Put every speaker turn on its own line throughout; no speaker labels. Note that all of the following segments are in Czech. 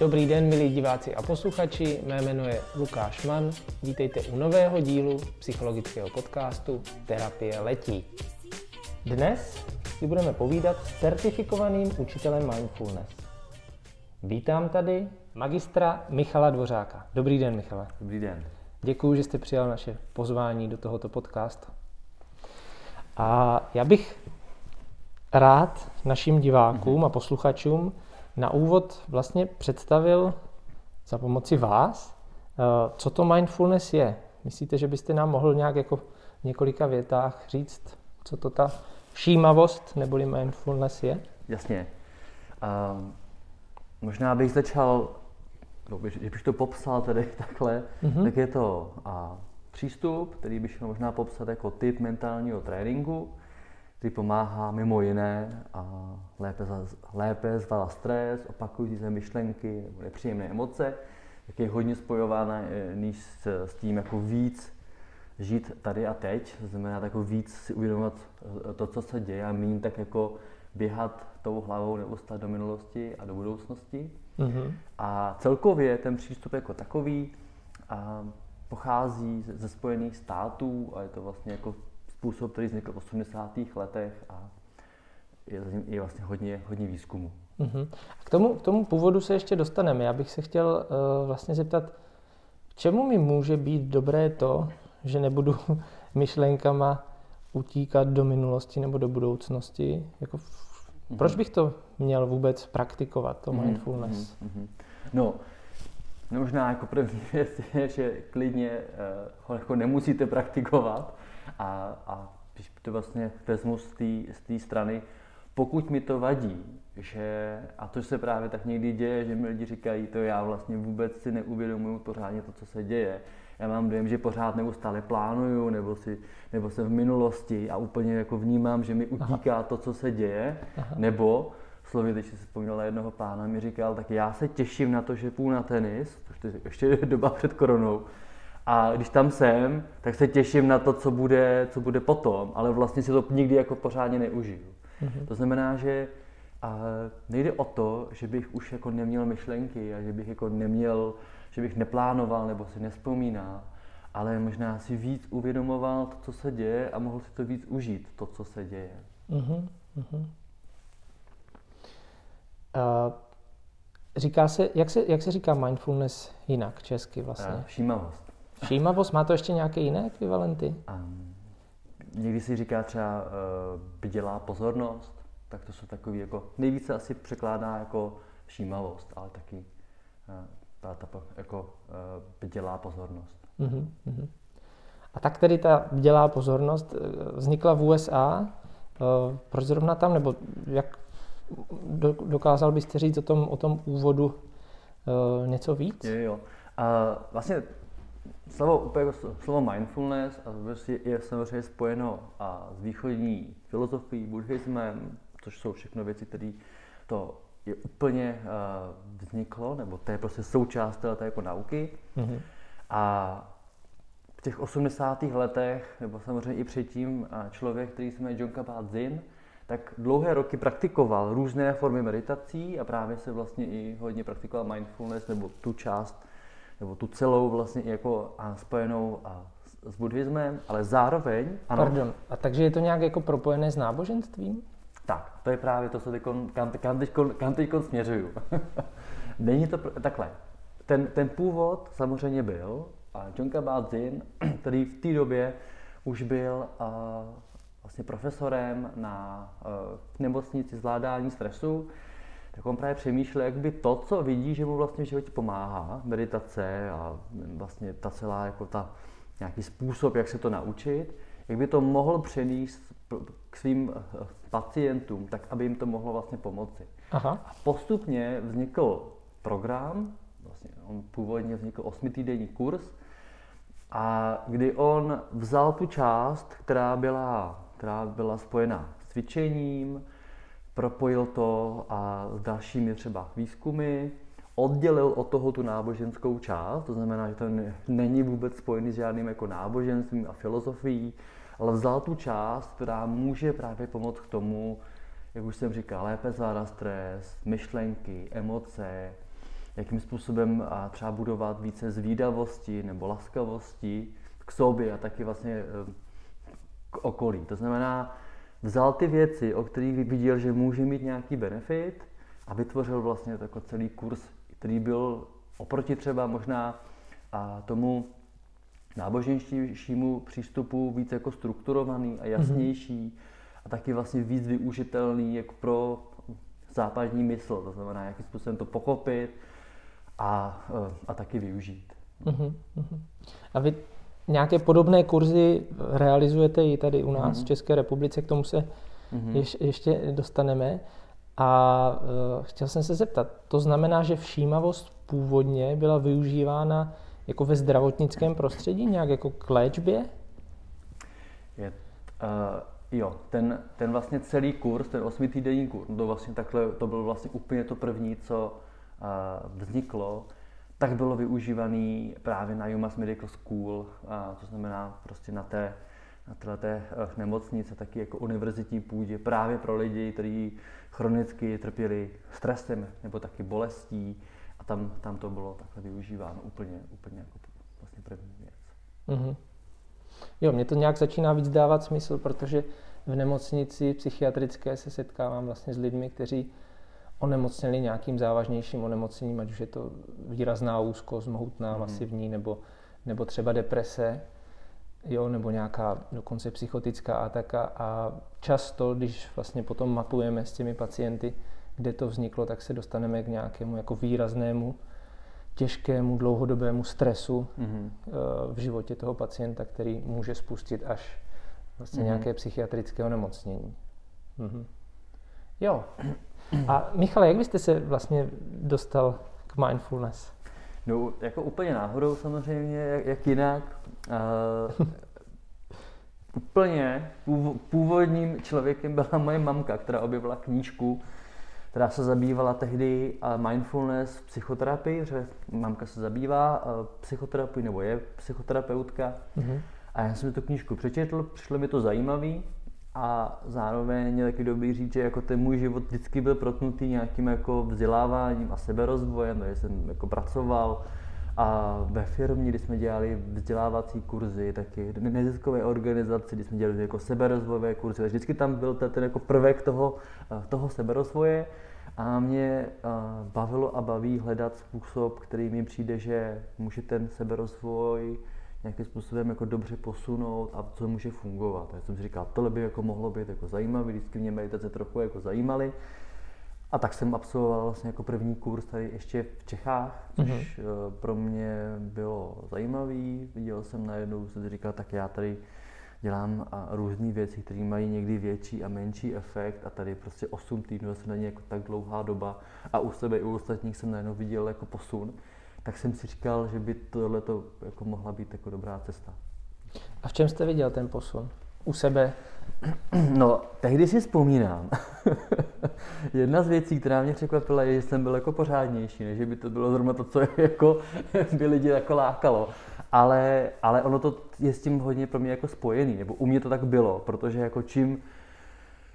Dobrý den, milí diváci a posluchači, mé jméno je Lukáš Mann. Vítejte u nového dílu psychologického podcastu Terapie letí. Dnes si budeme povídat s certifikovaným učitelem mindfulness. Vítám tady magistra Michala Dvořáka. Dobrý den, Michale.
Dobrý den.
Děkuji, že jste přijal naše pozvání do tohoto podcastu. A já bych rád našim divákům a posluchačům na úvod vlastně představil za pomoci vás, eh, co to mindfulness je. Myslíte, že byste nám mohl nějak jako v několika větách říct, co to ta všímavost neboli mindfulness je?
Jasně. Uh, možná bych začal, no, když bych to popsal tedy takhle, mm-hmm. tak je to uh, přístup, který bych možná popsat jako typ mentálního tréninku, který pomáhá mimo jiné a lépe, lépe zvládat stres, opakující se myšlenky nebo nepříjemné emoce, tak je hodně spojována s, s tím jako víc žít tady a teď, to znamená jako víc si uvědomovat eh, to, co se děje a méně tak jako běhat tou hlavou neustále do minulosti a do budoucnosti. Mm-hmm. A celkově ten přístup jako takový a pochází ze Spojených států a je to vlastně jako způsob, který vznikl v 80. letech a je, je vlastně hodně, hodně výzkumu.
Uh-huh. K, tomu, k tomu původu se ještě dostaneme. Já bych se chtěl uh, vlastně zeptat, k čemu mi může být dobré to, že nebudu myšlenkama utíkat do minulosti nebo do budoucnosti? Jako v, uh-huh. Proč bych to měl vůbec praktikovat, to uh-huh. mindfulness? Uh-huh.
No, no, možná jako první věc je, že klidně uh, ho jako nemusíte praktikovat, a, a když to vlastně vezmu z té strany, pokud mi to vadí, že, a to se právě tak někdy děje, že mi lidi říkají, to já vlastně vůbec si neuvědomuju pořádně to, co se děje. Já mám dojem, že pořád neustále plánuju, nebo, si, nebo jsem v minulosti a úplně jako vnímám, že mi utíká Aha. to, co se děje, Aha. nebo slovy, když si vzpomínal na jednoho pána, mi říkal, tak já se těším na to, že půjdu na tenis, to ještě je doba před koronou, a když tam jsem, tak se těším na to, co bude, co bude potom, ale vlastně si to nikdy jako pořádně neužiju. Mm-hmm. To znamená, že a nejde o to, že bych už jako neměl myšlenky a že bych jako neměl, že bych neplánoval nebo si nespomínal, ale možná si víc uvědomoval to, co se děje a mohl si to víc užít, to, co se děje. Uh-huh, uh-huh.
Uh, říká se, jak se, jak se říká mindfulness jinak česky vlastně? Uh,
všímavost.
Všímavost, má to ještě nějaké jiné ekvivalenty?
Um, někdy si říká třeba uh, bdělá pozornost, tak to jsou takový jako, nejvíce asi překládá jako všímavost, ale taky uh, ta, ta jako uh, bdělá pozornost. Uh-huh, uh-huh.
A tak tedy ta bdělá pozornost vznikla v USA. Uh, proč zrovna tam, nebo jak dokázal byste říct o tom, o tom úvodu uh, něco víc?
Jo, jo. Uh, vlastně slovo, úplně jako slovo mindfulness a prostě je samozřejmě spojeno a s východní filozofií, buddhismem, což jsou všechno věci, které to je úplně uh, vzniklo, nebo to je prostě součást té jako nauky. Mm-hmm. A v těch 80. letech, nebo samozřejmě i předtím, člověk, který se jmenuje John Kabat-Zinn, tak dlouhé roky praktikoval různé formy meditací a právě se vlastně i hodně praktikoval mindfulness, nebo tu část nebo tu celou vlastně jako a spojenou a s buddhismem, ale zároveň...
Ano, Pardon, a takže je to nějak jako propojené s náboženstvím?
Tak, to je právě to, co teďkon, kam, kam, teďkon, kam teďkon směřuju. Není to takhle. Ten, ten původ samozřejmě byl a John Kabat-Zinn, který v té době už byl uh, vlastně profesorem na uh, nemocnici zvládání stresu, tak on právě přemýšlel, jak by to, co vidí, že mu vlastně v životě pomáhá, meditace a vlastně ta celá jako ta nějaký způsob, jak se to naučit, jak by to mohl přenést k svým eh, pacientům, tak aby jim to mohlo vlastně pomoci. Aha. A postupně vznikl program, vlastně on původně vznikl osmitýdenní kurz, a kdy on vzal tu část, která byla, která byla spojena s cvičením, propojil to a s dalšími třeba výzkumy, oddělil od toho tu náboženskou část, to znamená, že to není vůbec spojený s žádným jako náboženstvím a filozofií, ale vzal tu část, která může právě pomoct k tomu, jak už jsem říkal, lépe zvládat stres, myšlenky, emoce, jakým způsobem a třeba budovat více zvídavosti nebo laskavosti k sobě a taky vlastně eh, k okolí. To znamená, vzal ty věci, o kterých viděl, že může mít nějaký benefit a vytvořil vlastně takový celý kurz, který byl oproti třeba možná a tomu náboženštímu přístupu víc jako strukturovaný a jasnější mm-hmm. a taky vlastně víc využitelný jako pro západní mysl, to znamená, jakým způsobem to pochopit a, a taky využít. Mm-hmm.
A vy nějaké podobné kurzy realizujete i tady u nás mm-hmm. v České republice, k tomu se mm-hmm. ješ, ještě dostaneme. A uh, chtěl jsem se zeptat, to znamená, že všímavost původně byla využívána jako ve zdravotnickém prostředí, nějak jako k léčbě?
Je, uh, jo, ten, ten vlastně celý kurz, ten osmitýdenní kurz, to vlastně takhle, to bylo vlastně úplně to první, co uh, vzniklo, tak bylo využívaný právě na UMass Medical School, a to znamená prostě na té, na této eh, nemocnice, taky jako univerzitní půdě, právě pro lidi, kteří chronicky trpěli stresem nebo taky bolestí a tam, tam to bylo takhle využíváno úplně, úplně jako vlastně první věc. Mm-hmm.
Jo, mě to nějak začíná víc dávat smysl, protože v nemocnici psychiatrické se setkávám vlastně s lidmi, kteří onemocněli nějakým závažnějším onemocněním, ať už je to výrazná úzkost, mohutná, mm-hmm. masivní, nebo, nebo třeba deprese, jo, nebo nějaká dokonce psychotická ataka. A často, když vlastně potom mapujeme s těmi pacienty, kde to vzniklo, tak se dostaneme k nějakému jako výraznému, těžkému, dlouhodobému stresu mm-hmm. v životě toho pacienta, který může spustit až vlastně mm-hmm. nějaké psychiatrické onemocnění. Mm-hmm. Jo, a Michale, jak byste se vlastně dostal k mindfulness?
No, jako úplně náhodou samozřejmě, jak, jak jinak. Uh, úplně původním člověkem byla moje mamka, která objevila knížku, která se zabývala tehdy mindfulness v psychoterapii, že mamka se zabývá psychoterapii nebo je psychoterapeutka. Mm-hmm. A já jsem tu knížku přečetl, přišlo mi to zajímavý a zároveň je taky dobrý říct, že jako ten můj život vždycky byl protnutý nějakým jako vzděláváním a seberozvojem, takže jsem jako pracoval. A ve firmě, kdy jsme dělali vzdělávací kurzy, taky neziskové organizaci, kdy jsme dělali jako seberozvojové kurzy, takže vždycky tam byl ten, ten jako prvek toho, toho seberozvoje. A mě bavilo a baví hledat způsob, který mi přijde, že může ten seberozvoj nějakým způsobem jako dobře posunout a co může fungovat. Já jsem si říkal, tohle by jako mohlo být jako zajímavé, vždycky mě meditace trochu jako zajímaly. A tak jsem absolvoval vlastně jako první kurz tady ještě v Čechách, což mm-hmm. pro mě bylo zajímavý. Viděl jsem najednou, jsem si říkal, tak já tady dělám různé věci, které mají někdy větší a menší efekt a tady prostě 8 týdnů zase není jako tak dlouhá doba a u sebe i u ostatních jsem najednou viděl jako posun tak jsem si říkal, že by tohle jako mohla být jako dobrá cesta.
A v čem jste viděl ten posun? U sebe?
No, tehdy si vzpomínám. Jedna z věcí, která mě překvapila, je, že jsem byl jako pořádnější, než by to bylo zrovna to, co jako by lidi jako lákalo. Ale, ale ono to je s tím hodně pro mě jako spojený, nebo u mě to tak bylo, protože jako čím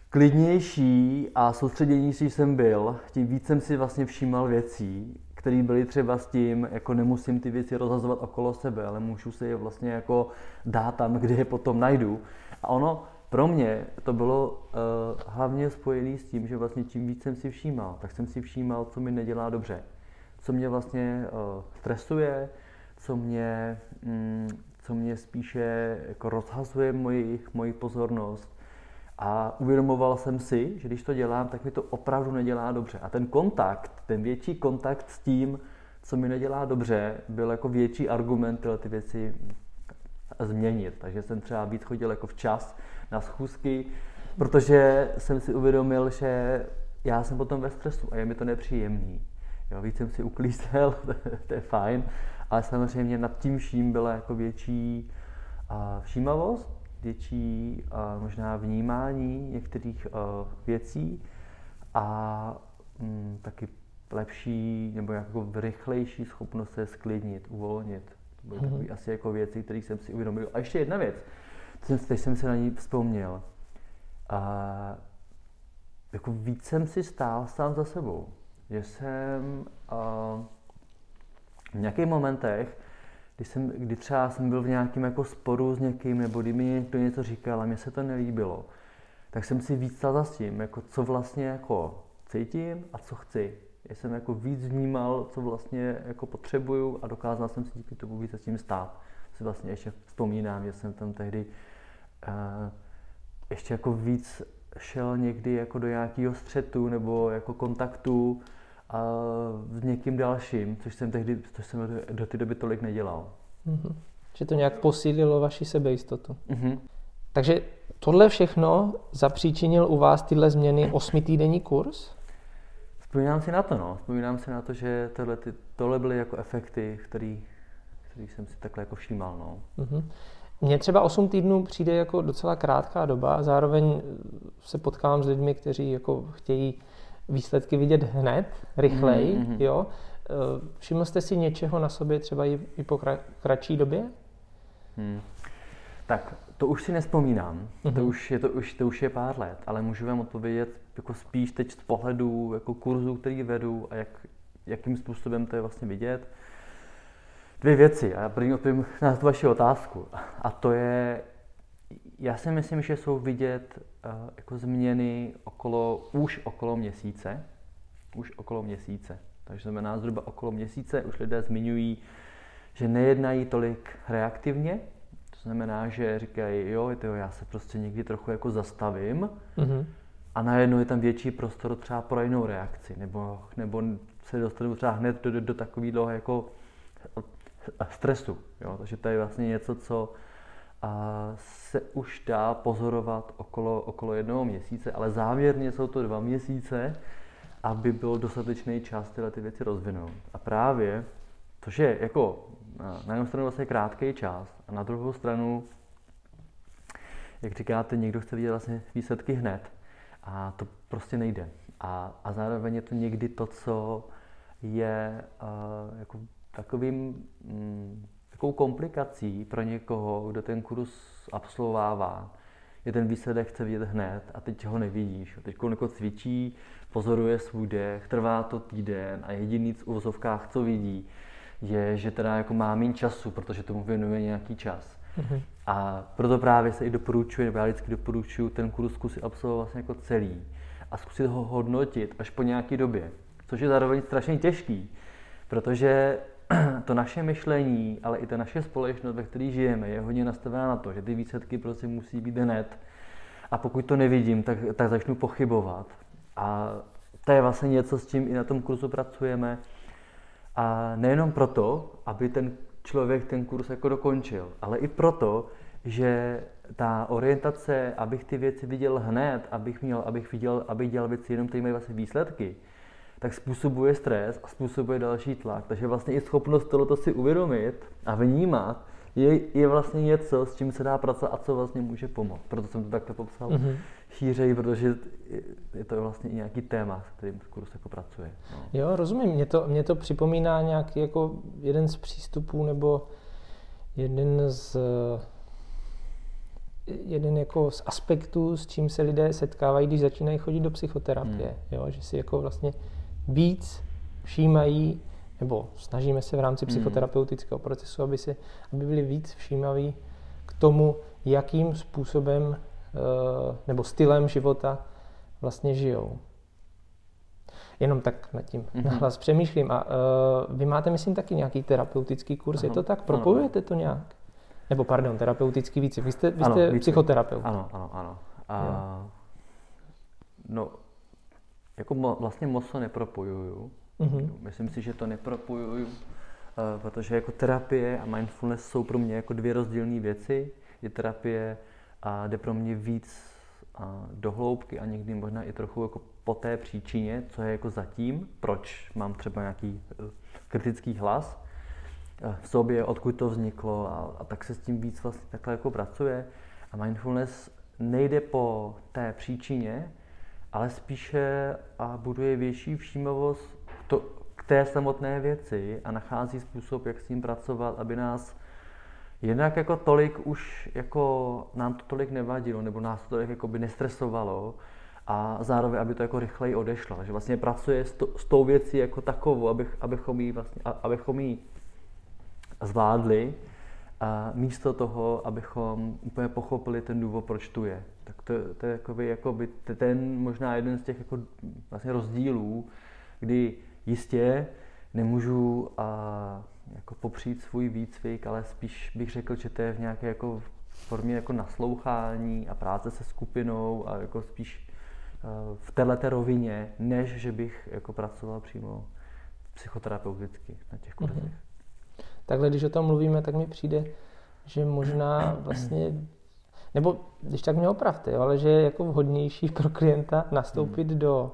klidnější a soustředěnější jsem byl, tím víc jsem si vlastně všímal věcí, které byly třeba s tím, jako nemusím ty věci rozhazovat okolo sebe, ale můžu si je vlastně jako dát tam, kde je potom najdu. A ono pro mě to bylo uh, hlavně spojené s tím, že vlastně čím víc jsem si všímal, tak jsem si všímal, co mi nedělá dobře. Co mě vlastně uh, stresuje, co mě, mm, co mě spíše jako rozhazuje moji, moji pozornost, a uvědomoval jsem si, že když to dělám, tak mi to opravdu nedělá dobře. A ten kontakt, ten větší kontakt s tím, co mi nedělá dobře, byl jako větší argument tyhle ty věci změnit. Takže jsem třeba víc chodil jako včas na schůzky, protože jsem si uvědomil, že já jsem potom ve stresu a je mi to nepříjemný. Jo, víc jsem si uklízel, to je fajn, ale samozřejmě nad tím vším byla jako větší všímavost větší uh, možná vnímání některých uh, věcí a um, taky lepší nebo jako rychlejší schopnost se sklidnit, uvolnit. To byly mm-hmm. takové asi jako věci, které jsem si uvědomil. A ještě jedna věc, teď jsem se na ní vzpomněl. A jako víc jsem si stál sám za sebou. Že jsem uh, v nějakých momentech, kdy, jsem, kdy třeba jsem byl v nějakém jako sporu s někým, nebo kdy mi někdo něco říkal a mně se to nelíbilo, tak jsem si víc za tím, jako co vlastně jako cítím a co chci. Já jsem jako víc vnímal, co vlastně jako potřebuju a dokázal jsem si díky tomu víc s tím stát. Si vlastně ještě vzpomínám, že jsem tam tehdy uh, ještě jako víc šel někdy jako do nějakého střetu nebo jako kontaktu a s někým dalším, což jsem tehdy, což jsem do, do té doby tolik nedělal.
Mm-hmm. Že to nějak posílilo vaši sebejistotu. Mm-hmm. Takže tohle všechno zapříčinil u vás tyhle změny osmitýdenní kurz?
Vzpomínám si na to, no. Vzpomínám si na to, že tohle, ty, tohle byly jako efekty, který, který jsem si takhle jako všímal, no.
Mm-hmm. Mně třeba 8 týdnů přijde jako docela krátká doba, zároveň se potkávám s lidmi, kteří jako chtějí výsledky vidět hned, rychleji, mm-hmm. jo. Eh, všiml jste si něčeho na sobě třeba i, i po kratší době? Hmm.
Tak to už si nespomínám, mm-hmm. to, mhm. už je, to, už, to už je pár let, ale můžu vám odpovědět jako spíš teď z pohledu jako kurzu, který vedu a jak, jakým způsobem to je vlastně vidět. Dvě věci a já první odpovím na tu vaši otázku a to je, já si myslím, že jsou vidět uh, jako změny okolo, už okolo měsíce, už okolo měsíce. Takže znamená zhruba okolo měsíce už lidé zmiňují, že nejednají tolik reaktivně, to znamená, že říkají, jo, tyjo, já se prostě někdy trochu jako zastavím mm-hmm. a najednou je tam větší prostor třeba pro jinou reakci, nebo, nebo se dostanu třeba hned do, do, do takového jako stresu. Jo? Takže to je vlastně něco, co se už dá pozorovat okolo, okolo jednoho měsíce, ale záměrně jsou to dva měsíce, aby byl dostatečný čas tyhle ty věci rozvinout. A právě, což je jako na, jednu stranu vlastně krátký čas a na druhou stranu, jak říkáte, někdo chce vidět vlastně výsledky hned a to prostě nejde. A, a zároveň je to někdy to, co je uh, jako takovým, mm, takovou komplikací pro někoho, kdo ten kurz absolvovává, je ten výsledek chce vidět hned a teď ho nevidíš. Teď jako cvičí, pozoruje svůj dech, trvá to týden a jediný v uvozovkách, co vidí, je, že teda jako má méně času, protože tomu věnuje nějaký čas. Mm-hmm. A proto právě se i doporučuje, nebo já vždycky doporučuji ten kurz zkusit absolvovat vlastně jako celý a zkusit ho hodnotit až po nějaké době, což je zároveň strašně těžký, protože to naše myšlení, ale i ta naše společnost, ve které žijeme, je hodně nastavená na to, že ty výsledky prostě musí být hned. A pokud to nevidím, tak, tak začnu pochybovat. A to je vlastně něco, s čím i na tom kurzu pracujeme. A nejenom proto, aby ten člověk ten kurz jako dokončil, ale i proto, že ta orientace, abych ty věci viděl hned, abych měl, abych viděl, abych dělal věci jenom, které mají vlastně výsledky, tak způsobuje stres a způsobuje další tlak. Takže vlastně i schopnost tohoto si uvědomit a vnímat je, je vlastně něco, s čím se dá pracovat a co vlastně může pomoct. Proto jsem to takto popsal mm-hmm. šířej, protože je to vlastně i nějaký téma, s kterým kurz jako pracuje.
No. Jo, rozumím. Mě to, mě to připomíná nějaký jako jeden z přístupů nebo jeden z jeden jako z aspektů, s čím se lidé setkávají, když začínají chodit do psychoterapie. Hmm. Jo, že si jako vlastně víc všímají, nebo snažíme se v rámci hmm. psychoterapeutického procesu, aby, si, aby byli víc všímaví k tomu, jakým způsobem eh, nebo stylem života vlastně žijou. Jenom tak nad tím mm-hmm. nahlas přemýšlím. A uh, vy máte, myslím, taky nějaký terapeutický kurz, ano, je to tak? Propojujete ano. to nějak? Nebo pardon, terapeutický více. Vy jste, vy ano, jste psychoterapeut.
Ano, ano, ano. A, no, jako mo, vlastně moc to nepropojuju. Mm-hmm. Myslím si, že to nepropojuju, uh, protože jako terapie a mindfulness jsou pro mě jako dvě rozdílné věci. Je terapie a jde pro mě víc a do hloubky a někdy možná i trochu jako po té příčině, co je jako zatím, proč mám třeba nějaký uh, kritický hlas uh, v sobě, odkud to vzniklo a, a tak se s tím víc vlastně takhle jako pracuje. A mindfulness nejde po té příčině, ale spíše a buduje větší všímavost to, k té samotné věci a nachází způsob, jak s tím pracovat, aby nás jednak jako tolik už jako nám to tolik nevadilo, nebo nás to tolik jako by nestresovalo a zároveň, aby to jako rychleji odešlo. že vlastně pracuje s, to, s tou věcí jako takovou, abych, abychom ji vlastně, abychom ji zvládli, a místo toho, abychom úplně pochopili ten důvod, proč tu je. Tak to, to je jakoby, jakoby ten možná jeden z těch jako vlastně rozdílů, kdy jistě nemůžu a, jako popřít svůj výcvik, ale spíš bych řekl, že to je v nějaké jako formě jako naslouchání a práce se skupinou a jako spíš v této rovině, než že bych jako pracoval přímo psychoterapeuticky na těch kurzech. Mm-hmm.
Takhle, když o tom mluvíme, tak mi přijde, že možná vlastně, nebo když tak mě opravte, ale že je jako vhodnější pro klienta nastoupit mm. do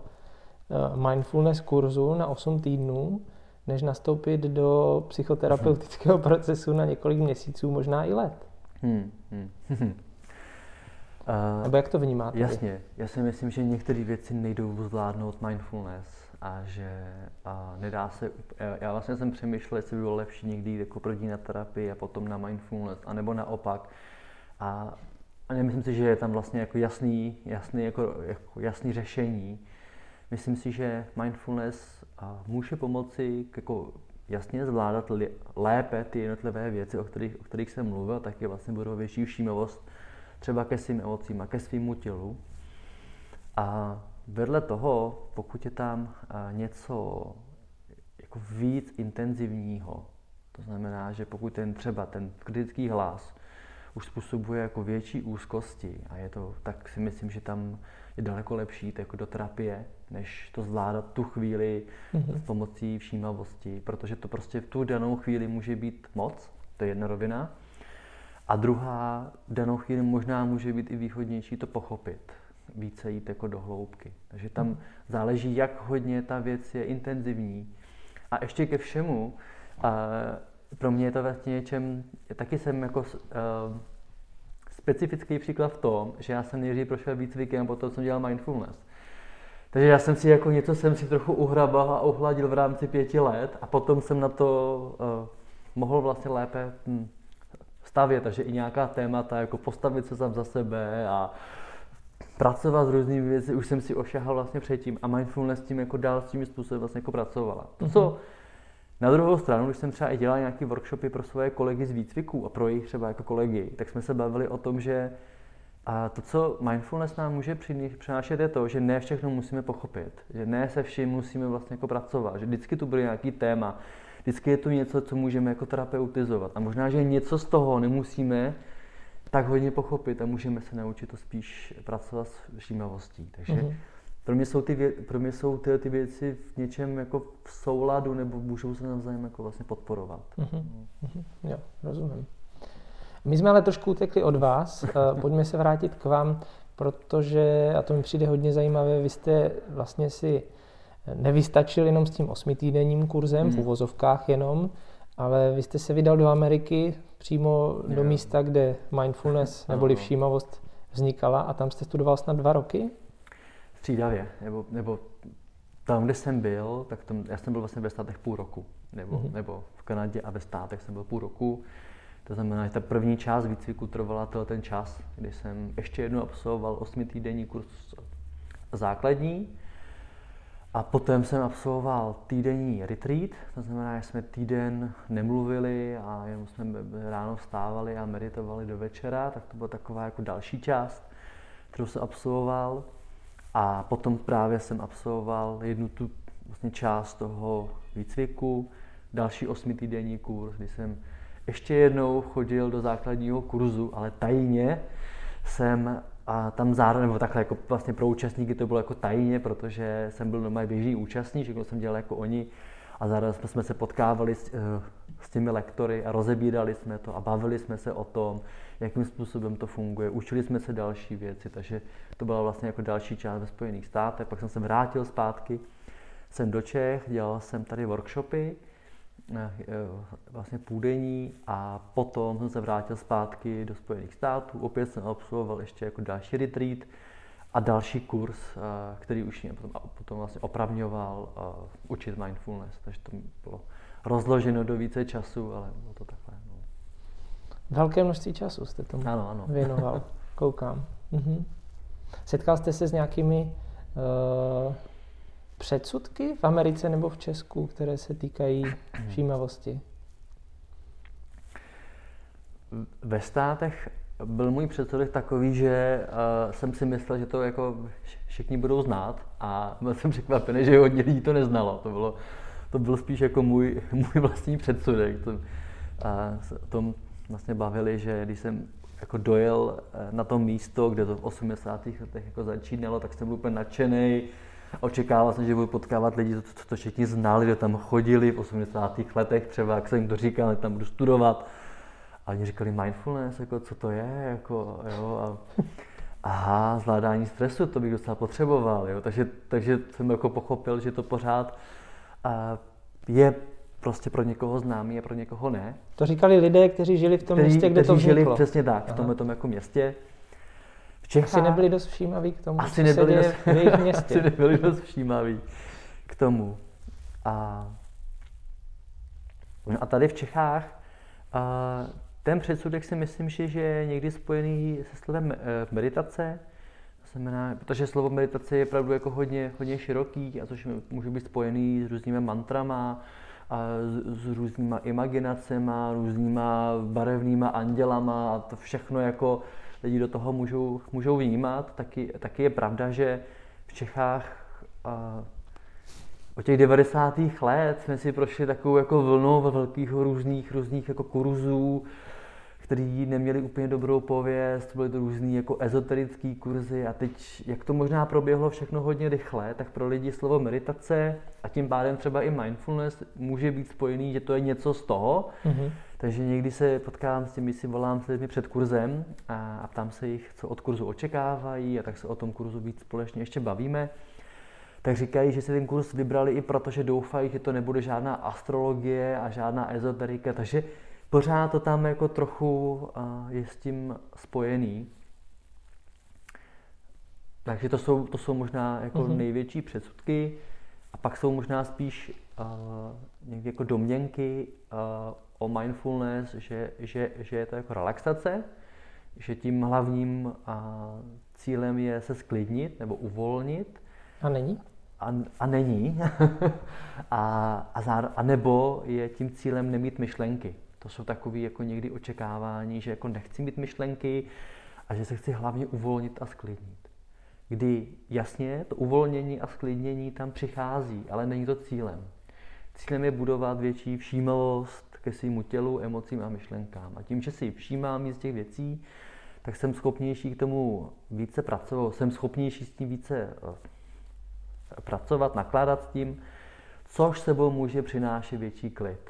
uh, mindfulness kurzu na 8 týdnů, než nastoupit do psychoterapeutického procesu na několik měsíců, možná i let. Hmm, hmm. Uh, Nebo jak to vnímáte?
Jasně, já si myslím, že některé věci nejdou zvládnout mindfulness a že a nedá se, já vlastně jsem přemýšlel, jestli by bylo lepší někdy jako první na terapii a potom na mindfulness, anebo naopak. A, a nemyslím si, že je tam vlastně jako jasný, jasný, jako, jako jasný řešení. Myslím si, že mindfulness může pomoci jako jasně zvládat li, lépe ty jednotlivé věci, o kterých, o kterých jsem mluvil, taky vlastně budou větší všímavost třeba ke svým emocím a ke svýmu tělu. A vedle toho, pokud je tam něco jako víc intenzivního, to znamená, že pokud ten třeba ten kritický hlas už způsobuje jako větší úzkosti a je to, tak si myslím, že tam je daleko lepší jít jako do terapie, než to zvládat tu chvíli mm-hmm. s pomocí všímavosti, protože to prostě v tu danou chvíli může být moc, to je jedna rovina. A druhá danou chvíli možná může být i výhodnější to pochopit, více jít jako do hloubky. Takže tam hmm. záleží, jak hodně ta věc je intenzivní. A ještě ke všemu, a pro mě je to vlastně něčem, taky jsem jako uh, specifický příklad v tom, že já jsem nejdřív prošel výcvikem, potom jsem dělal mindfulness. Takže já jsem si jako něco jsem si trochu uhrabal a uhladil v rámci pěti let a potom jsem na to uh, mohl vlastně lépe hm, stavět, takže i nějaká témata, jako postavit se tam za sebe a pracovat s různými věci, už jsem si ošahal vlastně předtím a mindfulness tím jako dál s tím způsobem vlastně jako pracovala. To, co mhm. na druhou stranu, když jsem třeba i dělal nějaké workshopy pro svoje kolegy z výcviku a pro jejich třeba jako kolegy, tak jsme se bavili o tom, že a to, co mindfulness nám může přinášet, je to, že ne všechno musíme pochopit, že ne se vším musíme vlastně jako pracovat, že vždycky tu bude nějaký téma, vždycky je to něco, co můžeme jako terapeutizovat. A možná, že něco z toho nemusíme tak hodně pochopit a můžeme se naučit to spíš pracovat s všímavostí. Takže mm-hmm. pro mě jsou, ty, vě, pro mě jsou ty, ty věci v něčem jako v souladu nebo můžou se navzájem jako vlastně podporovat.
Mm-hmm. Mm-hmm. Jo, rozumím. My jsme ale trošku utekli od vás. Eh, pojďme se vrátit k vám, protože, a to mi přijde hodně zajímavé, vy jste vlastně si nevystačil jenom s tím osmitýdenním kurzem, mm. v uvozovkách jenom, ale vy jste se vydal do Ameriky, přímo jo. do místa, kde mindfulness neboli všímavost vznikala a tam jste studoval snad dva roky?
Střídavě, nebo, nebo tam, kde jsem byl, tak tam, já jsem byl vlastně ve státech půl roku, nebo, mm-hmm. nebo v Kanadě a ve státech jsem byl půl roku. To znamená, že ta první část výcviku trvala ten čas, kdy jsem ještě jednou absolvoval osmitýdenní kurz základní, a potom jsem absolvoval týdenní retreat, to znamená, že jsme týden nemluvili a jenom jsme ráno vstávali a meditovali do večera, tak to byla taková jako další část, kterou jsem absolvoval. A potom právě jsem absolvoval jednu tu vlastně část toho výcviku, další osmitýdenní kurz, kdy jsem ještě jednou chodil do základního kurzu, ale tajně jsem a tam zároveň, nebo takhle jako vlastně pro účastníky to bylo jako tajně, protože jsem byl normálně běžný účastník, všechno jsem dělal jako oni a zároveň jsme se potkávali s, eh, s těmi lektory a rozebírali jsme to a bavili jsme se o tom, jakým způsobem to funguje. Učili jsme se další věci, takže to byla vlastně jako další část ve Spojených státech. Pak jsem se vrátil zpátky jsem do Čech, dělal jsem tady workshopy, vlastně půdení a potom jsem se vrátil zpátky do Spojených států. Opět jsem absolvoval ještě jako další retreat a další kurz, eh, který už mě potom, potom vlastně opravňoval uh, učit mindfulness. Takže to bylo rozloženo do více času, ale bylo to takhle. No.
Velké množství času jste tomu ano, ano. věnoval, koukám. Mhm. Setkal jste se s nějakými uh, předsudky v Americe nebo v Česku, které se týkají všímavosti?
ve státech byl můj předsudek takový, že uh, jsem si myslel, že to jako všichni budou znát a byl jsem překvapený, že hodně lidí to neznalo. To bylo, to byl spíš jako můj, můj vlastní předsudek. To, a o tom vlastně bavili, že když jsem jako dojel eh, na to místo, kde to v 80. letech jako začínalo, tak jsem byl úplně nadšený. Očekával jsem, že budu potkávat lidi, co to, to všichni znali, kdo tam chodili v 80. letech, třeba jak jsem jim to říkal, tam budu studovat. A oni říkali mindfulness, jako co to je, jako, jo, a, aha, zvládání stresu, to bych docela potřeboval, jo, takže, takže jsem jako pochopil, že to pořád a, je prostě pro někoho známý a pro někoho ne.
To říkali lidé, kteří žili v tom kteří, městě, kde
kteří
to vzniklo.
žili přesně tak, Aha. v tomhle tom jako městě.
Čechách, asi nebyli dost všímaví k tomu,
asi nebyli dost,
v jejich městě.
asi nebyli dost všímaví k tomu. A, no a tady v Čechách a, ten předsudek si myslím, že, že je někdy spojený se slovem eh, meditace, to znamená, protože slovo meditace je opravdu jako hodně, hodně široký, a což může být spojený s různými mantrama, a s, s různýma imaginacema, různýma barevnýma andělama a to všechno jako lidi do toho můžou, můžou vnímat. Taky, taky je pravda, že v Čechách a, od těch 90. let jsme si prošli takovou jako vlnou velkých různých, různých jako kurzů, který neměli úplně dobrou pověst, byly to různý jako ezoterické kurzy a teď, jak to možná proběhlo všechno hodně rychle, tak pro lidi slovo meditace a tím pádem třeba i mindfulness může být spojený, že to je něco z toho. Mm-hmm. Takže někdy se potkám s těmi, si volám s lidmi před kurzem a, a ptám se jich, co od kurzu očekávají a tak se o tom kurzu víc společně ještě bavíme tak říkají, že si ten kurz vybrali i proto, že doufají, že to nebude žádná astrologie a žádná ezoterika, takže pořád to tam jako trochu je s tím spojený. Takže to jsou, to jsou možná jako mm-hmm. největší předsudky. A pak jsou možná spíš uh, někdy jako domněnky uh, o mindfulness, že, že, že je to jako relaxace, že tím hlavním uh, cílem je se sklidnit nebo uvolnit.
A není?
A, a není. a, a, záro, a nebo je tím cílem nemít myšlenky. To jsou takové jako někdy očekávání, že jako nechci mít myšlenky a že se chci hlavně uvolnit a sklidnit. Kdy jasně to uvolnění a sklidnění tam přichází, ale není to cílem. Cílem je budovat větší všímavost ke svému tělu, emocím a myšlenkám. A tím, že si všímám z těch věcí, tak jsem schopnější k tomu více pracovat, jsem schopnější s tím více eh, pracovat, nakládat s tím, což sebou může přinášet větší klid.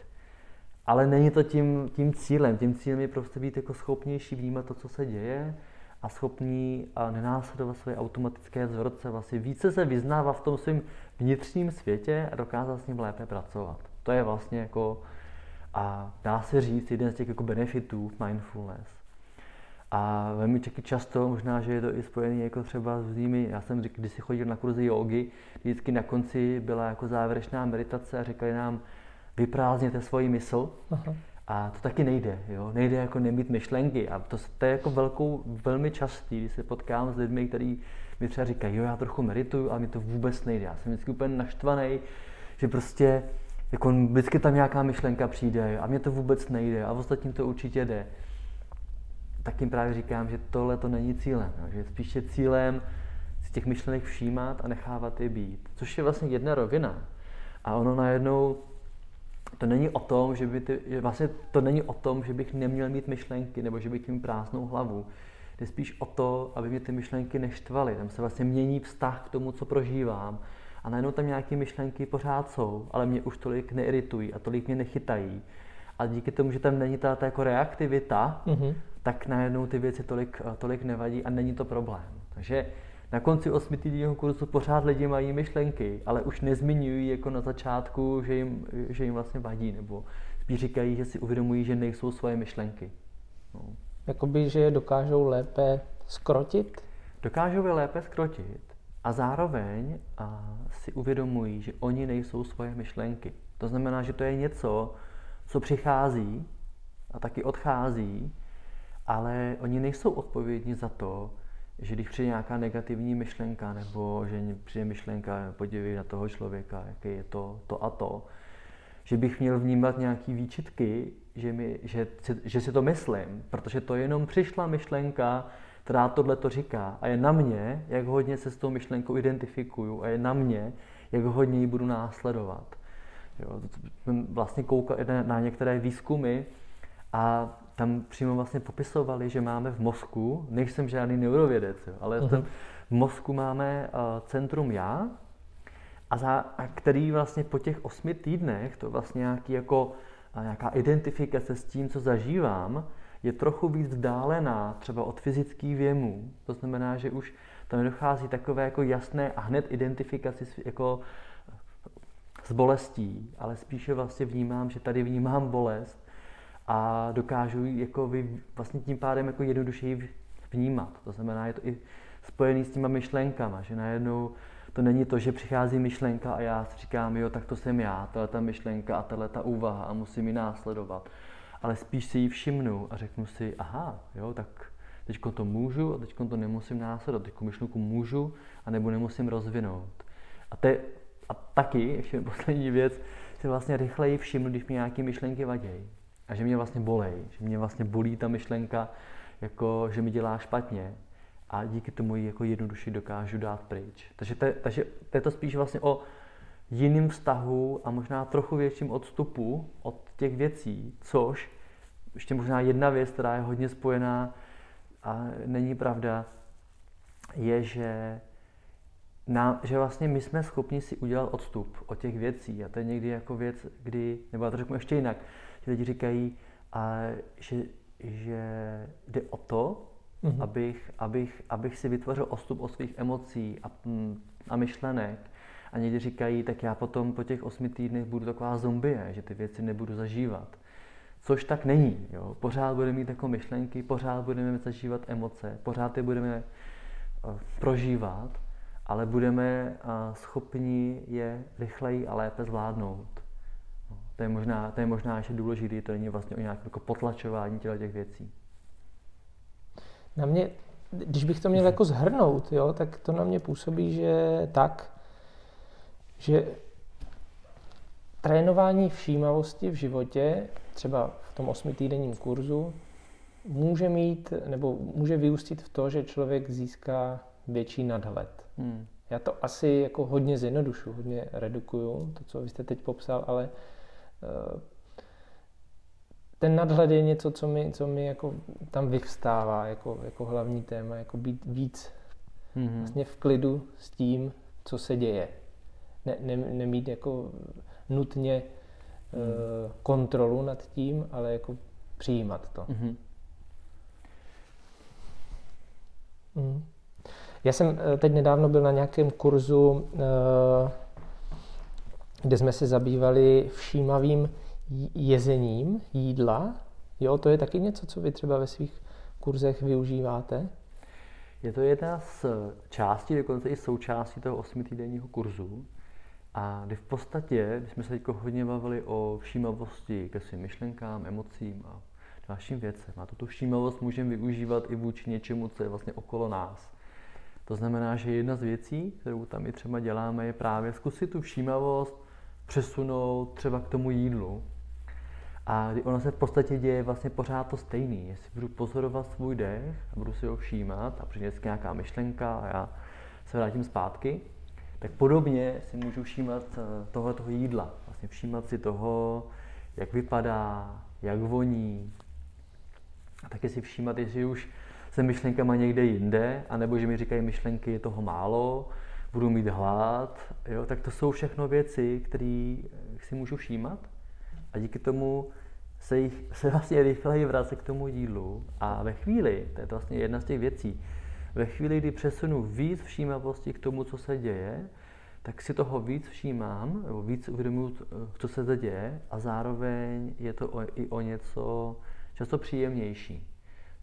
Ale není to tím, tím cílem. Tím cílem je prostě být jako schopnější vnímat to, co se děje a schopný a nenásledovat své automatické vzorce. Vlastně více se vyznává v tom svém vnitřním světě a dokázat s ním lépe pracovat. To je vlastně jako, a dá se říct, jeden z těch jako benefitů mindfulness. A velmi taky často, možná, že je to i spojené jako třeba s různými, já jsem říkal, když si chodil na kurzy jogy, vždycky na konci byla jako závěrečná meditace a říkali nám, vyprázdněte svoji mysl. Aha. A to taky nejde, jo? nejde jako nemít myšlenky. A to, to je jako velkou, velmi častý, když se potkám s lidmi, kteří mi třeba říkají, jo, já trochu medituju, ale mi to vůbec nejde. Já jsem vždycky úplně naštvaný, že prostě jako vždycky tam nějaká myšlenka přijde a mě to vůbec nejde a ostatním to určitě jde. Tak jim právě říkám, že tohle to není cílem, jo? že spíše cílem si těch myšlenek všímat a nechávat je být. Což je vlastně jedna rovina. A ono najednou to není o tom, že by ty, že vlastně to není o tom, že bych neměl mít myšlenky nebo že bych mít prázdnou hlavu. Jde spíš o to, aby mě ty myšlenky neštvaly. Tam se vlastně mění vztah k tomu, co prožívám. A najednou tam nějaké myšlenky pořád jsou, ale mě už tolik neiritují a tolik mě nechytají. A díky tomu, že tam není ta, ta jako reaktivita, mm-hmm. tak najednou ty věci tolik, tolik nevadí a není to problém. Takže na konci osmitýdenního kurzu pořád lidi mají myšlenky, ale už nezmiňují jako na začátku, že jim, že jim vlastně vadí, nebo spíš říkají, že si uvědomují, že nejsou svoje myšlenky.
No. Jakoby, že je dokážou lépe skrotit?
Dokážou je lépe skrotit a zároveň a si uvědomují, že oni nejsou svoje myšlenky. To znamená, že to je něco, co přichází a taky odchází, ale oni nejsou odpovědní za to, že když přijde nějaká negativní myšlenka, nebo že přijde myšlenka, podívej na toho člověka, jaký je to, to a to, že bych měl vnímat nějaký výčitky, že, mi, že, že si to myslím, protože to jenom přišla myšlenka, která tohle to říká. A je na mě, jak hodně se s tou myšlenkou identifikuju a je na mě, jak hodně ji budu následovat. Jo, vlastně koukal na některé výzkumy a tam přímo vlastně popisovali, že máme v mozku, nejsem žádný neurovědec, jo, ale uh-huh. v mozku máme uh, centrum já, a, za, a který vlastně po těch osmi týdnech, to vlastně nějaký jako, uh, nějaká identifikace s tím, co zažívám, je trochu víc vzdálená třeba od fyzických věmů. To znamená, že už tam nedochází takové jako jasné a hned identifikaci s, jako s bolestí, ale spíše vlastně vnímám, že tady vnímám bolest a dokážu jako vy, vlastně tím pádem jako jednodušeji vnímat. To znamená, je to i spojený s těma myšlenkama, že najednou to není to, že přichází myšlenka a já si říkám, jo, tak to jsem já, tahle ta myšlenka a tahle ta úvaha a musím ji následovat. Ale spíš si ji všimnu a řeknu si, aha, jo, tak teď to můžu a teď to nemusím následovat, teď myšlenku můžu a nebo nemusím rozvinout. A, te, a taky, ještě poslední věc, si vlastně rychleji všimnu, když mi nějaké myšlenky vadějí a že mě vlastně bolej, že mě vlastně bolí ta myšlenka, jako, že mi dělá špatně a díky tomu ji jako jednoduše dokážu dát pryč. Takže to, takže to je to spíš vlastně o jiným vztahu a možná trochu větším odstupu od těch věcí, což ještě možná jedna věc, která je hodně spojená a není pravda, je, že, na, že vlastně my jsme schopni si udělat odstup od těch věcí a to je někdy jako věc, kdy, nebo já to řeknu ještě jinak, že lidi říkají, a, že, že jde o to, mm-hmm. abych, abych, abych si vytvořil odstup od svých emocí a, mm, a myšlenek. A někdy říkají, tak já potom po těch osmi týdnech budu taková zombie, že ty věci nebudu zažívat. Což tak není. Jo. Pořád budeme mít jako myšlenky, pořád budeme zažívat emoce, pořád je budeme uh, prožívat, ale budeme uh, schopni je rychleji a lépe zvládnout. To je možná, to je možná ještě důležité, to není vlastně o nějakém jako potlačování těch věcí.
Na mě, když bych to měl jako zhrnout, jo, tak to na mě působí, že tak, že trénování všímavosti v životě, třeba v tom osmitýdenním kurzu, může mít nebo může vyústit v to, že člověk získá větší nadhled. Hmm. Já to asi jako hodně zjednodušu, hodně redukuju, to, co vy jste teď popsal, ale Eh, ten nadhled je něco, co mi, co mi jako tam vyvstává jako, jako hlavní téma, jako být víc mm-hmm. vlastně v klidu s tím, co se děje. Ne, ne, nemít jako nutně mm. uh, kontrolu nad tím, ale jako přijímat to. Mm-hmm. Mm. Já jsem eh, teď nedávno byl na nějakém kurzu uh, kde jsme se zabývali všímavým jezením jídla. Jo, to je taky něco, co vy třeba ve svých kurzech využíváte?
Je to jedna z částí, dokonce i součástí toho osmitýdenního kurzu. A kdy v podstatě, když jsme se teď hodně bavili o všímavosti ke svým myšlenkám, emocím a dalším věcem, a tuto všímavost můžeme využívat i vůči něčemu, co je vlastně okolo nás. To znamená, že jedna z věcí, kterou tam i třeba děláme, je právě zkusit tu všímavost přesunout třeba k tomu jídlu. A ono se v podstatě děje vlastně pořád to stejný. Jestli budu pozorovat svůj dech a budu si ho všímat a přijde nějaká myšlenka a já se vrátím zpátky, tak podobně si můžu všímat eh, tohoto jídla. Vlastně všímat si toho, jak vypadá, jak voní. A taky si všímat, jestli už se myšlenkama někde jinde, anebo že mi říkají myšlenky, je toho málo, budu mít hlad, jo, tak to jsou všechno věci, které si můžu všímat a díky tomu se, jich, se vlastně rychleji vracet k tomu jídlu a ve chvíli, to je to vlastně jedna z těch věcí, ve chvíli, kdy přesunu víc všímavosti k tomu, co se děje, tak si toho víc všímám, nebo víc uvědomuji, co se zde děje a zároveň je to o, i o něco často příjemnější.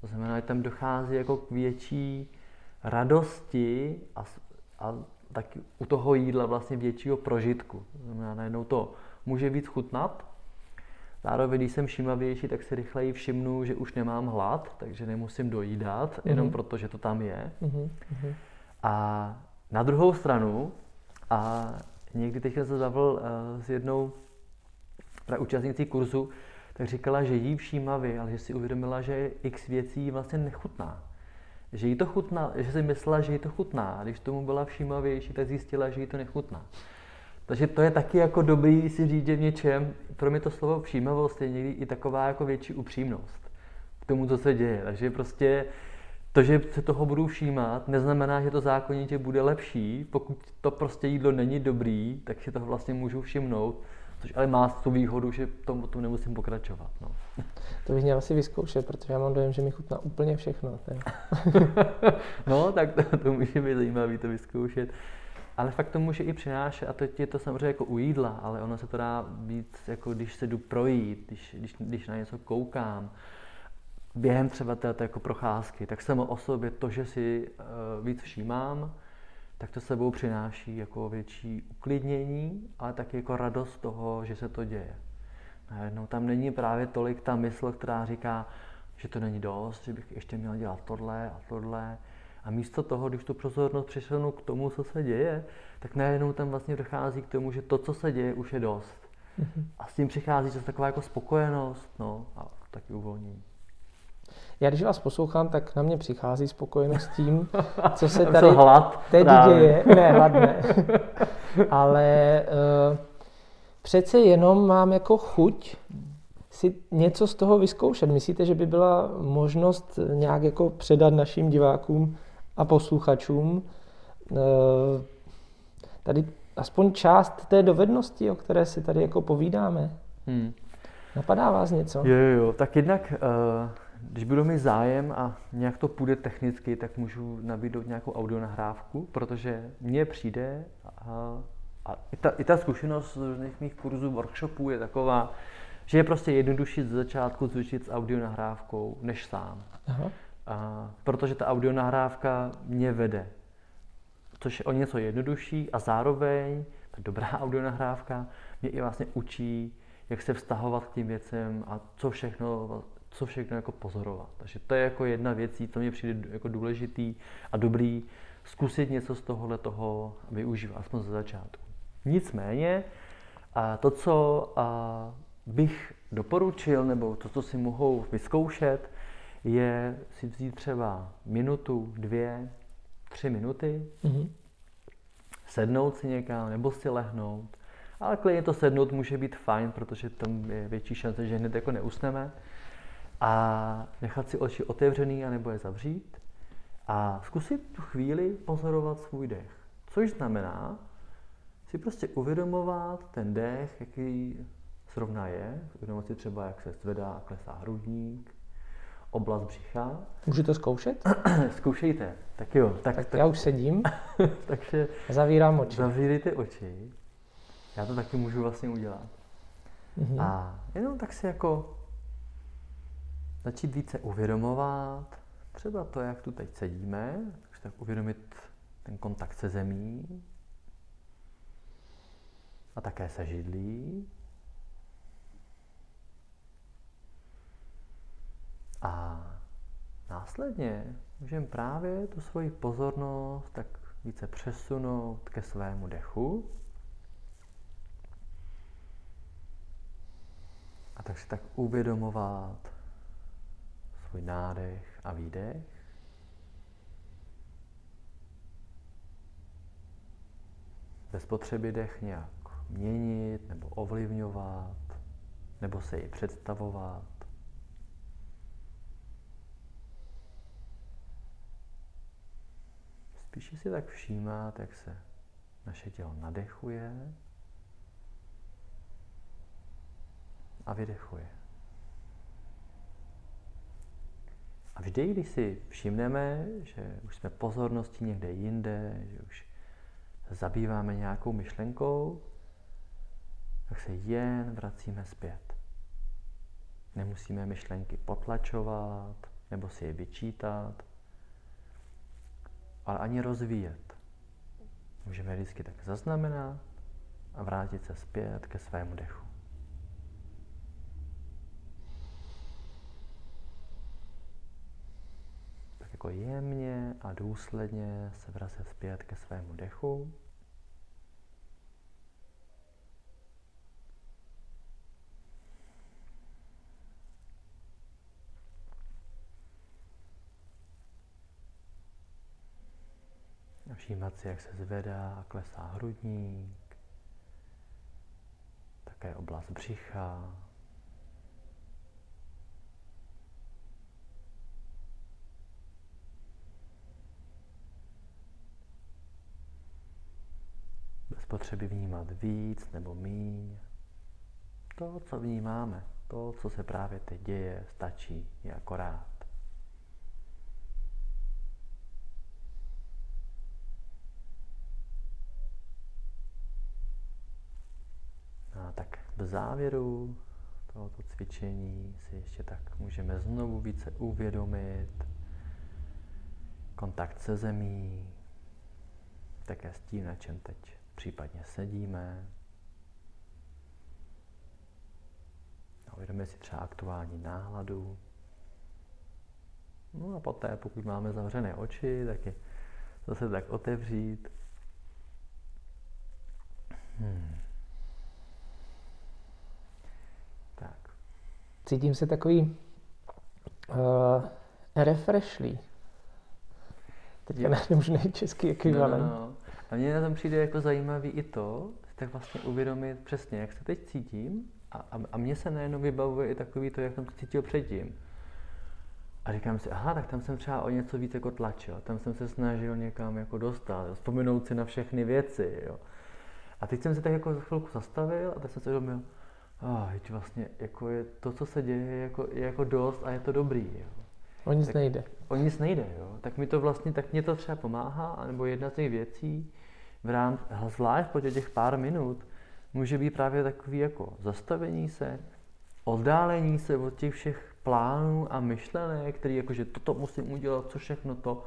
To znamená, že tam dochází jako k větší radosti a, a tak u toho jídla vlastně většího prožitku. Znamená, najednou to může víc chutnat, Zároveň, když jsem všímavější, tak si rychleji všimnu, že už nemám hlad, takže nemusím dojídat, mm-hmm. jenom proto, že to tam je. Mm-hmm. A na druhou stranu, a někdy teď jsem se zavil uh, s jednou právě účastníci kurzu, tak říkala, že jí všímavě, ale že si uvědomila, že x věcí vlastně nechutná. Že jí to chutná, že si myslela, že jí to chutná. A když tomu byla všímavější, tak zjistila, že jí to nechutná. Takže to je taky jako dobrý si říct, že v něčem, pro mě to slovo všímavost je někdy i taková jako větší upřímnost k tomu, co se děje. Takže prostě to, že se toho budu všímat, neznamená, že to zákonitě bude lepší. Pokud to prostě jídlo není dobrý, tak si toho vlastně můžu všimnout. Což ale má tu výhodu, že tomu tom nemusím pokračovat. No.
To bych měl asi vyzkoušet, protože já mám dojem, že mi chutná úplně všechno.
no, tak to, to může být zajímavé to vyzkoušet. Ale fakt to může i přinášet, a teď je to samozřejmě jako u jídla, ale ono se to dá být, jako když se jdu projít, když, když, když na něco koukám, během třeba této jako procházky, tak samo o sobě to, že si uh, víc všímám, tak to sebou přináší jako větší uklidnění, ale taky jako radost toho, že se to děje. Najednou tam není právě tolik ta mysl, která říká, že to není dost, že bych ještě měl dělat tohle a tohle. A místo toho, když tu pozornost přesunu k tomu, co se děje, tak najednou tam vlastně dochází k tomu, že to, co se děje, už je dost. Mm-hmm. A s tím přichází to taková jako spokojenost no, a taky uvolnění.
Já když vás poslouchám, tak na mě přichází spokojenost tím, co se tady
hlad,
teď právě. děje. Ne, hlad ne. Ale uh, přece jenom mám jako chuť si něco z toho vyzkoušet. Myslíte, že by byla možnost nějak jako předat našim divákům a posluchačům uh, tady aspoň část té dovednosti, o které si tady jako povídáme? Hmm. Napadá vás něco?
Jo, jo, tak jednak uh když budu mít zájem a nějak to půjde technicky, tak můžu nabídnout nějakou audio nahrávku, protože mně přijde a, a i, ta, i ta zkušenost z různých mých kurzů, workshopů je taková, že je prostě jednodušší z začátku zvučit s audio nahrávkou, než sám. Aha. A, protože ta audio nahrávka mě vede, což je o něco jednodušší a zároveň ta dobrá audio nahrávka mě i vlastně učí, jak se vztahovat k tím věcem a co všechno co všechno jako pozorovat. Takže to je jako jedna věc, co mě přijde jako důležitý a dobrý, zkusit něco z tohohle toho využívat, aspoň ze začátku. Nicméně, a to, co a, bych doporučil, nebo to, co si mohou vyzkoušet, je si vzít třeba minutu, dvě, tři minuty, mm-hmm. sednout si někam, nebo si lehnout. Ale klidně to sednout může být fajn, protože tam je větší šance, že hned jako neusneme a nechat si oči otevřený anebo je zavřít a zkusit tu chvíli pozorovat svůj dech. Což znamená si prostě uvědomovat ten dech, jaký zrovna je, uvědomovat si třeba, jak se zvedá a klesá hrudník, oblast břicha.
Můžete zkoušet?
Zkoušejte. Tak jo.
Tak, tak, tak já už sedím.
takže
zavírám oči.
Zavírejte oči. Já to taky můžu vlastně udělat. Mm-hmm. A jenom tak si jako začít více uvědomovat, třeba to, jak tu teď sedíme, takže tak uvědomit ten kontakt se zemí a také se židlí. A následně můžeme právě tu svoji pozornost tak více přesunout ke svému dechu. A tak si tak uvědomovat, svůj nádech a výdech. Bez potřeby dech nějak měnit nebo ovlivňovat, nebo se ji představovat. Spíše si tak všímat, jak se naše tělo nadechuje a vydechuje. A vždy, když si všimneme, že už jsme pozorností někde jinde, že už zabýváme nějakou myšlenkou, tak se jen vracíme zpět. Nemusíme myšlenky potlačovat nebo si je vyčítat, ale ani rozvíjet. Můžeme vždycky tak zaznamenat a vrátit se zpět ke svému dechu. jako jemně a důsledně se vracet zpět ke svému dechu. Všímat si, jak se zvedá a klesá hrudník, také oblast břicha, bez potřeby vnímat víc nebo míň. To, co vnímáme, to, co se právě teď děje, stačí, je akorát. No a tak v závěru tohoto cvičení si ještě tak můžeme znovu více uvědomit kontakt se zemí, také s tím, na čem teď případně sedíme. A uvědomíme si třeba aktuální náladu. No a poté, pokud máme zavřené oči, tak je zase tak otevřít. Hmm. Tak.
Cítím se takový uh, refreshlý. Teďka nevím už nejčeský ekvivalent.
No, no, no. A mně na tom přijde jako zajímavý i to, tak vlastně uvědomit přesně, jak se teď cítím a, a, a mně se najednou vybavuje i takový to, jak jsem se cítil předtím. A říkám si, aha, tak tam jsem třeba o něco víc jako tlačil, tam jsem se snažil někam jako dostat, jo, vzpomenout si na všechny věci, jo. A teď jsem se tak jako za chvilku zastavil a tak jsem se uvědomil, ah, teď vlastně jako je, to, co se děje, je jako, je jako dost a je to dobrý, jo.
O nic
tak,
nejde.
O nic nejde, jo. Tak mi to vlastně, tak mě to třeba pomáhá, nebo jedna z těch věcí, v rámci, zvlášť po těch pár minut, může být právě takový jako zastavení se, oddálení se od těch všech plánů a myšlenek, který jakože toto musím udělat, co všechno to,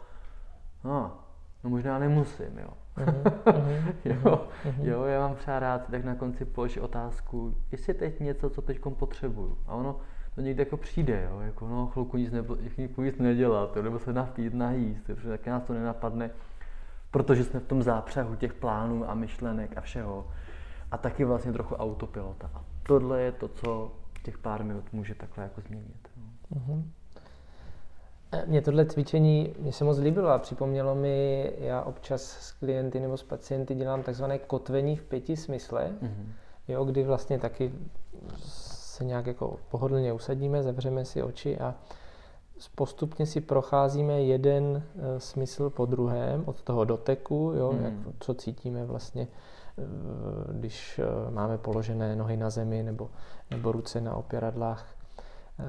no, no možná nemusím, jo. Uh-huh, jo, uh-huh. jo, já mám třeba rád tak na konci položit otázku, jestli teď něco, co teď potřebuju. A ono to někdy jako přijde, jo, jako no, chvilku nic, nebo, nic nedělat, jo, nebo se napít, najíst, protože tak nás to nenapadne, protože jsme v tom zápřehu těch plánů a myšlenek a všeho. A taky vlastně trochu autopilota. A tohle je to, co těch pár minut může takhle jako změnit. No. Uh-huh.
Mně tohle cvičení mě se moc líbilo a připomnělo mi, já občas s klienty nebo s pacienty dělám takzvané kotvení v pěti smysle, uh-huh. jo, kdy vlastně taky se nějak jako pohodlně usadíme, zavřeme si oči a postupně si procházíme jeden uh, smysl po druhém, od toho doteku, jo, hmm. jak, co cítíme vlastně, uh, když máme položené nohy na zemi nebo, nebo ruce na opěradlách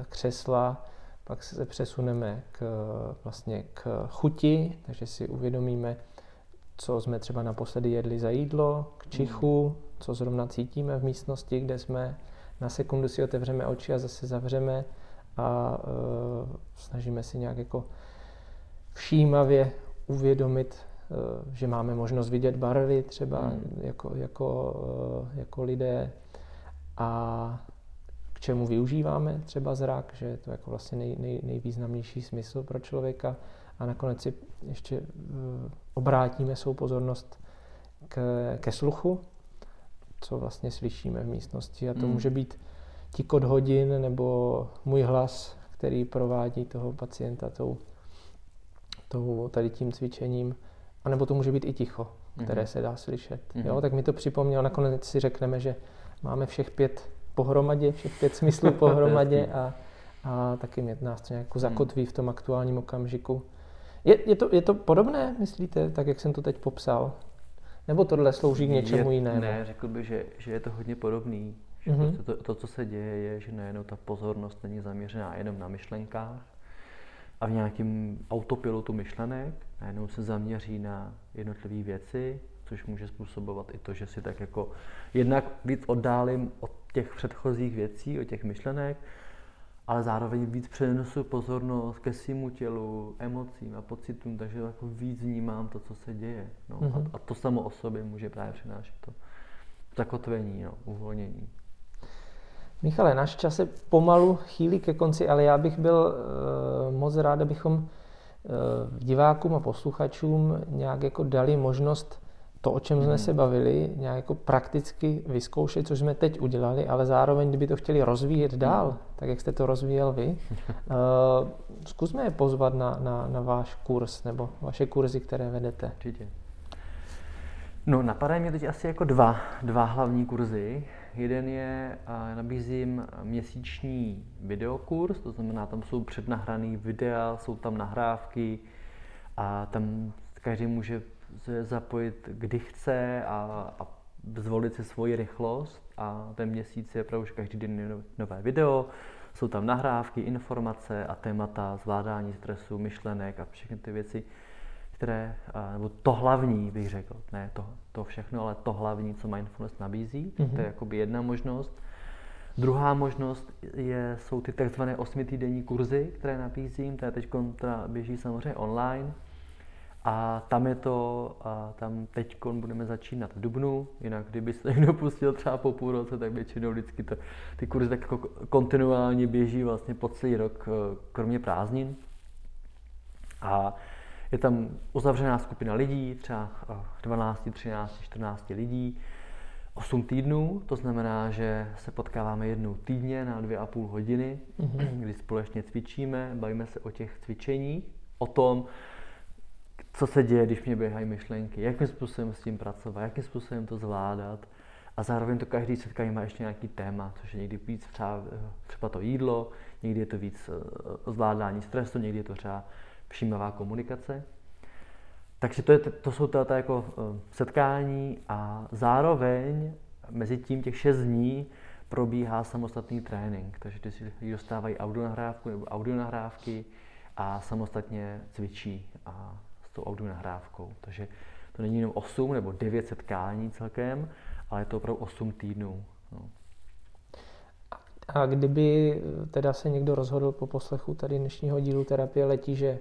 křesla, pak se přesuneme k, vlastně k chuti, takže si uvědomíme, co jsme třeba naposledy jedli za jídlo, k čichu, co zrovna cítíme v místnosti, kde jsme. Na sekundu si otevřeme oči a zase zavřeme a uh, snažíme si nějak jako všímavě uvědomit, uh, že máme možnost vidět barvy třeba hmm. jako, jako, uh, jako lidé a čemu využíváme třeba zrak, že je to jako vlastně nej, nej, nejvýznamnější smysl pro člověka a nakonec si ještě uh, obrátíme svou pozornost k, ke sluchu, co vlastně slyšíme v místnosti a to hmm. může být tikot hodin nebo můj hlas, který provádí toho pacienta tou, tou tady tím cvičením. A nebo to může být i ticho, které mm-hmm. se dá slyšet. Mm-hmm. Jo, tak mi to připomnělo, nakonec si řekneme, že máme všech pět pohromadě, všech pět smyslů pohromadě a, a taky mě nás to nějak zakotví v tom aktuálním okamžiku. Je, je, to, je to podobné, myslíte, tak jak jsem to teď popsal? Nebo tohle slouží k něčemu je, jinému?
Ne, řekl bych, že, že je to hodně podobný. Že mm-hmm. prostě to, to, co se děje, je, že najednou ta pozornost není zaměřená jenom na myšlenkách a v nějakém autopilotu myšlenek, najednou se zaměří na jednotlivé věci, což může způsobovat i to, že si tak jako jednak víc oddálím od těch předchozích věcí, od těch myšlenek, ale zároveň víc přenesu pozornost ke svému tělu, emocím a pocitům, takže jako víc vnímám to, co se děje. No. Mm-hmm. A, mhm. a to samo o sobě může právě přinášet to zakotvení, no, uvolnění.
Michale, náš čas se pomalu chýlí ke konci, ale já bych byl uh, moc rád, abychom uh, divákům a posluchačům nějak jako dali možnost to, o čem jsme hmm. se bavili, nějak jako prakticky vyzkoušet, což jsme teď udělali, ale zároveň, kdyby to chtěli rozvíjet dál, hmm. tak jak jste to rozvíjel vy, uh, zkusme je pozvat na, na, na váš kurz nebo vaše kurzy, které vedete.
Určitě. No, napadají mě teď asi jako dva, dva hlavní kurzy. Jeden je, a nabízím měsíční videokurs, to znamená, tam jsou přednahrané videa, jsou tam nahrávky a tam každý může se zapojit, kdy chce a, a zvolit si svoji rychlost a ten měsíc je opravdu každý den nové video, jsou tam nahrávky, informace a témata, zvládání stresu, myšlenek a všechny ty věci, které, nebo to hlavní bych řekl, ne to, to všechno, ale to hlavní, co mindfulness nabízí, mm-hmm. to je jakoby jedna možnost. Druhá možnost je, jsou ty takzvané osmitýdenní kurzy, které nabízím, to je teď běží samozřejmě online. A tam je to, a tam teď budeme začínat v Dubnu, jinak kdyby se někdo pustil třeba po půl roce, tak většinou vždycky to, ty kurzy tak jako kontinuálně běží vlastně po celý rok, eh, kromě prázdnin. A je tam uzavřená skupina lidí, třeba 12, 13, 14 lidí, 8 týdnů, to znamená, že se potkáváme jednou týdně na dvě a půl hodiny, mm-hmm. kdy společně cvičíme, bavíme se o těch cvičeních, o tom, co se děje, když mě běhají myšlenky, jakým způsobem s tím pracovat, jakým způsobem to zvládat. A zároveň to každý setkání má ještě nějaký téma, což je někdy víc třeba, třeba to jídlo, někdy je to víc eh, zvládání stresu, někdy je to třeba všímavá komunikace. Takže to, je, to jsou ta jako eh, setkání a zároveň mezi tím těch šest dní probíhá samostatný trénink. Takže ty si dostávají audionahrávku nebo audionahrávky a samostatně cvičí a tou audionahrávkou. Takže to není jenom 8 nebo 9 setkání celkem, ale je to opravdu 8 týdnů. No.
A kdyby teda se někdo rozhodl po poslechu tady dnešního dílu terapie letí, že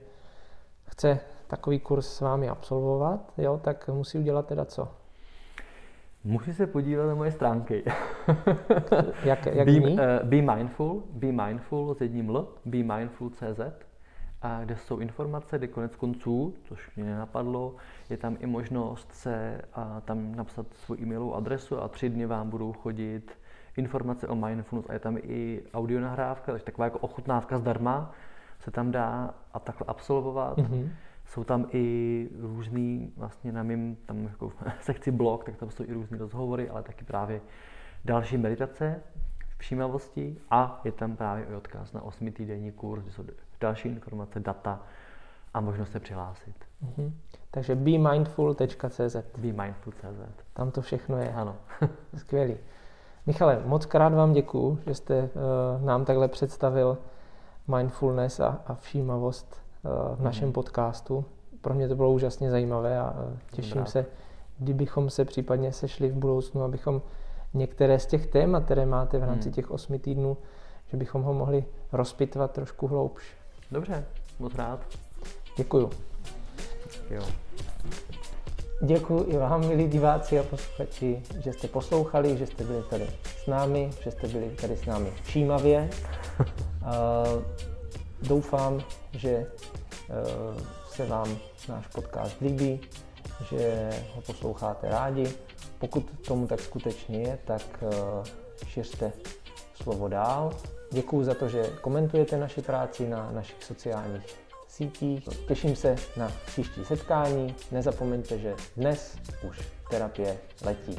chce takový kurz s vámi absolvovat, jo, tak musí udělat teda co?
Musí se podívat na moje stránky.
jak, jak
be, uh, be Mindful, Be Mindful s jedním L, Be Mindful.cz, a kde jsou informace, kde konec konců, což mě nenapadlo, je tam i možnost se a tam napsat svou e-mailovou adresu a tři dny vám budou chodit informace o mindfulness a je tam i audio nahrávka, takže taková jako ochutnávka zdarma se tam dá a takhle absolvovat. Mm-hmm. Jsou tam i různý, vlastně na mým tam jako sekci blog, tak tam jsou i různé rozhovory, ale taky právě další meditace, všímavosti a je tam právě i odkaz na osmitýdenní kurz, kde jsou další informace, data a možnost se přihlásit.
Mm-hmm. Takže bemindful.cz
bemindful.cz
Tam to všechno je.
Ano.
Skvělý. Michale, moc krát vám děkuju, že jste uh, nám takhle představil mindfulness a, a všímavost uh, v našem mm. podcastu. Pro mě to bylo úžasně zajímavé a uh, těším Dobrá. se, kdybychom se případně sešli v budoucnu, abychom některé z těch témat, které máte v rámci mm. těch osmi týdnů, že bychom ho mohli rozpitvat trošku hloubš.
Dobře, moc rád.
Děkuju.
Jo.
Děkuji i vám, milí diváci a posluchači, že jste poslouchali, že jste byli tady s námi, že jste byli tady s námi všímavě. Doufám, že e, se vám náš podcast líbí, že ho posloucháte rádi. Pokud tomu tak skutečně je, tak e, šiřte slovo dál. Děkuji za to, že komentujete naši práci na našich sociálních sítích. Těším se na příští setkání. Nezapomeňte, že dnes už terapie letí.